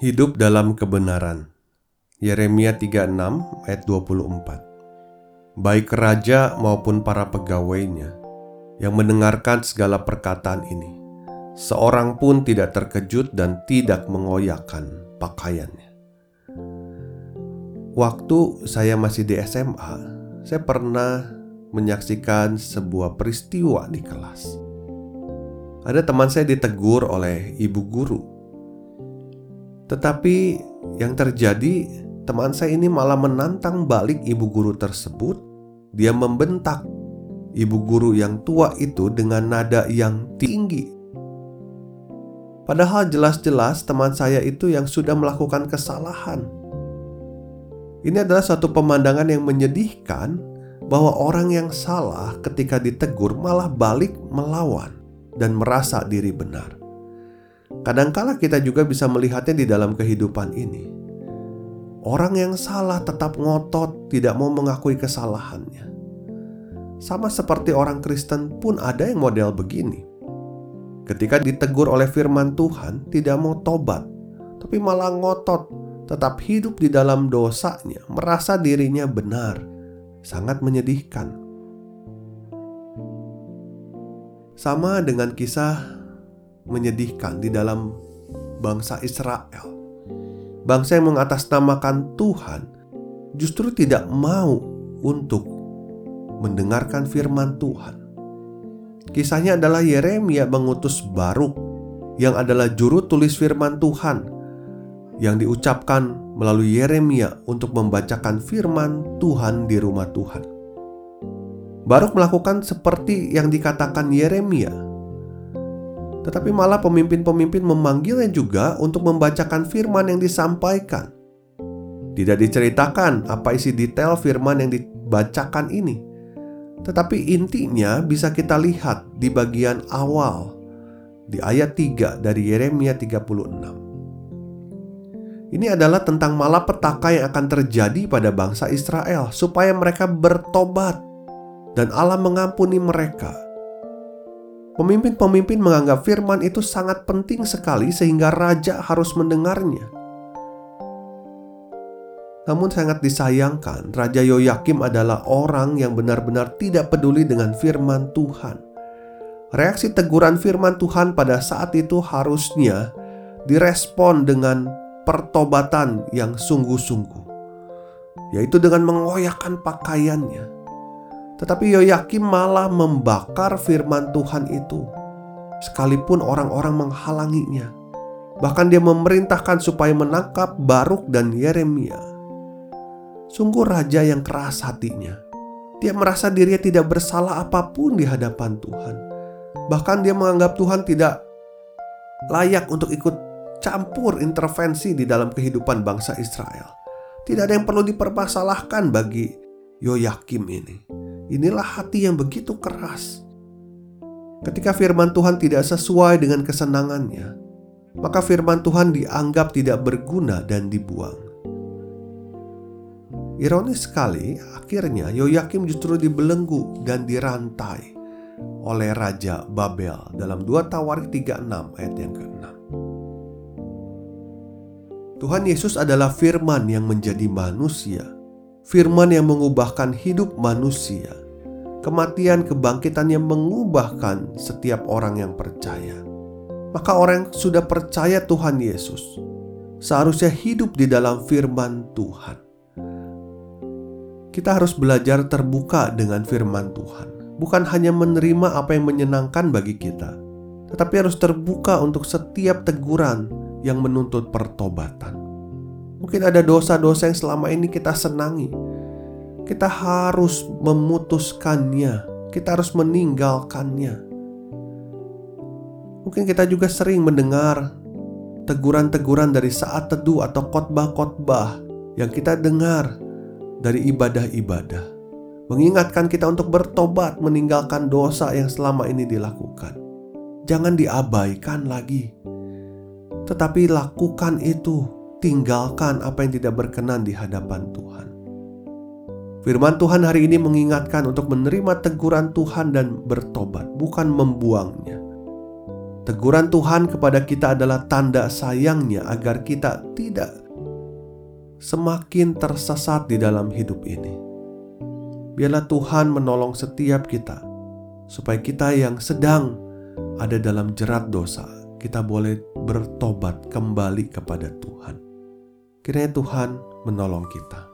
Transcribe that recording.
Hidup dalam kebenaran. Yeremia 36 ayat 24. Baik raja maupun para pegawainya yang mendengarkan segala perkataan ini, seorang pun tidak terkejut dan tidak mengoyakkan pakaiannya. Waktu saya masih di SMA, saya pernah menyaksikan sebuah peristiwa di kelas. Ada teman saya ditegur oleh ibu guru tetapi yang terjadi, teman saya ini malah menantang balik ibu guru tersebut. Dia membentak ibu guru yang tua itu dengan nada yang tinggi. Padahal jelas-jelas teman saya itu yang sudah melakukan kesalahan. Ini adalah suatu pemandangan yang menyedihkan bahwa orang yang salah ketika ditegur malah balik melawan dan merasa diri benar. Kadangkala kita juga bisa melihatnya di dalam kehidupan ini. Orang yang salah tetap ngotot, tidak mau mengakui kesalahannya. Sama seperti orang Kristen pun ada yang model begini. Ketika ditegur oleh firman Tuhan, tidak mau tobat, tapi malah ngotot, tetap hidup di dalam dosanya, merasa dirinya benar. Sangat menyedihkan. Sama dengan kisah menyedihkan di dalam bangsa Israel. Bangsa yang mengatasnamakan Tuhan justru tidak mau untuk mendengarkan firman Tuhan. Kisahnya adalah Yeremia mengutus Baruk yang adalah juru tulis firman Tuhan yang diucapkan melalui Yeremia untuk membacakan firman Tuhan di rumah Tuhan. Baruk melakukan seperti yang dikatakan Yeremia tetapi malah pemimpin-pemimpin memanggilnya juga untuk membacakan firman yang disampaikan. Tidak diceritakan apa isi detail firman yang dibacakan ini, tetapi intinya bisa kita lihat di bagian awal di ayat 3 dari Yeremia 36. Ini adalah tentang malapetaka yang akan terjadi pada bangsa Israel supaya mereka bertobat dan Allah mengampuni mereka Pemimpin-pemimpin menganggap firman itu sangat penting sekali sehingga raja harus mendengarnya. Namun sangat disayangkan, Raja Yoyakim adalah orang yang benar-benar tidak peduli dengan firman Tuhan. Reaksi teguran firman Tuhan pada saat itu harusnya direspon dengan pertobatan yang sungguh-sungguh, yaitu dengan mengoyakkan pakaiannya tetapi Yoyakim malah membakar firman Tuhan itu, sekalipun orang-orang menghalanginya. Bahkan dia memerintahkan supaya menangkap Baruk dan Yeremia. Sungguh raja yang keras hatinya. Dia merasa dirinya tidak bersalah apa pun di hadapan Tuhan. Bahkan dia menganggap Tuhan tidak layak untuk ikut campur intervensi di dalam kehidupan bangsa Israel. Tidak ada yang perlu dipermasalahkan bagi Yoyakim ini. Inilah hati yang begitu keras. Ketika firman Tuhan tidak sesuai dengan kesenangannya, maka firman Tuhan dianggap tidak berguna dan dibuang. Ironis sekali, akhirnya Yoyakim justru dibelenggu dan dirantai oleh Raja Babel dalam 2 Tawarik 36 ayat yang ke-6. Tuhan Yesus adalah firman yang menjadi manusia, firman yang mengubahkan hidup manusia, kematian kebangkitannya mengubahkan setiap orang yang percaya. Maka orang yang sudah percaya Tuhan Yesus seharusnya hidup di dalam firman Tuhan. Kita harus belajar terbuka dengan firman Tuhan, bukan hanya menerima apa yang menyenangkan bagi kita, tetapi harus terbuka untuk setiap teguran yang menuntut pertobatan. Mungkin ada dosa-dosa yang selama ini kita senangi, kita harus memutuskannya kita harus meninggalkannya. Mungkin kita juga sering mendengar teguran-teguran dari saat teduh atau khotbah-khotbah yang kita dengar dari ibadah-ibadah, mengingatkan kita untuk bertobat meninggalkan dosa yang selama ini dilakukan. Jangan diabaikan lagi, tetapi lakukan itu, tinggalkan apa yang tidak berkenan di hadapan Tuhan. Firman Tuhan hari ini mengingatkan untuk menerima teguran Tuhan dan bertobat, bukan membuangnya. Teguran Tuhan kepada kita adalah tanda sayangnya agar kita tidak semakin tersesat di dalam hidup ini. Biarlah Tuhan menolong setiap kita, supaya kita yang sedang ada dalam jerat dosa, kita boleh bertobat kembali kepada Tuhan. Kiranya Tuhan menolong kita.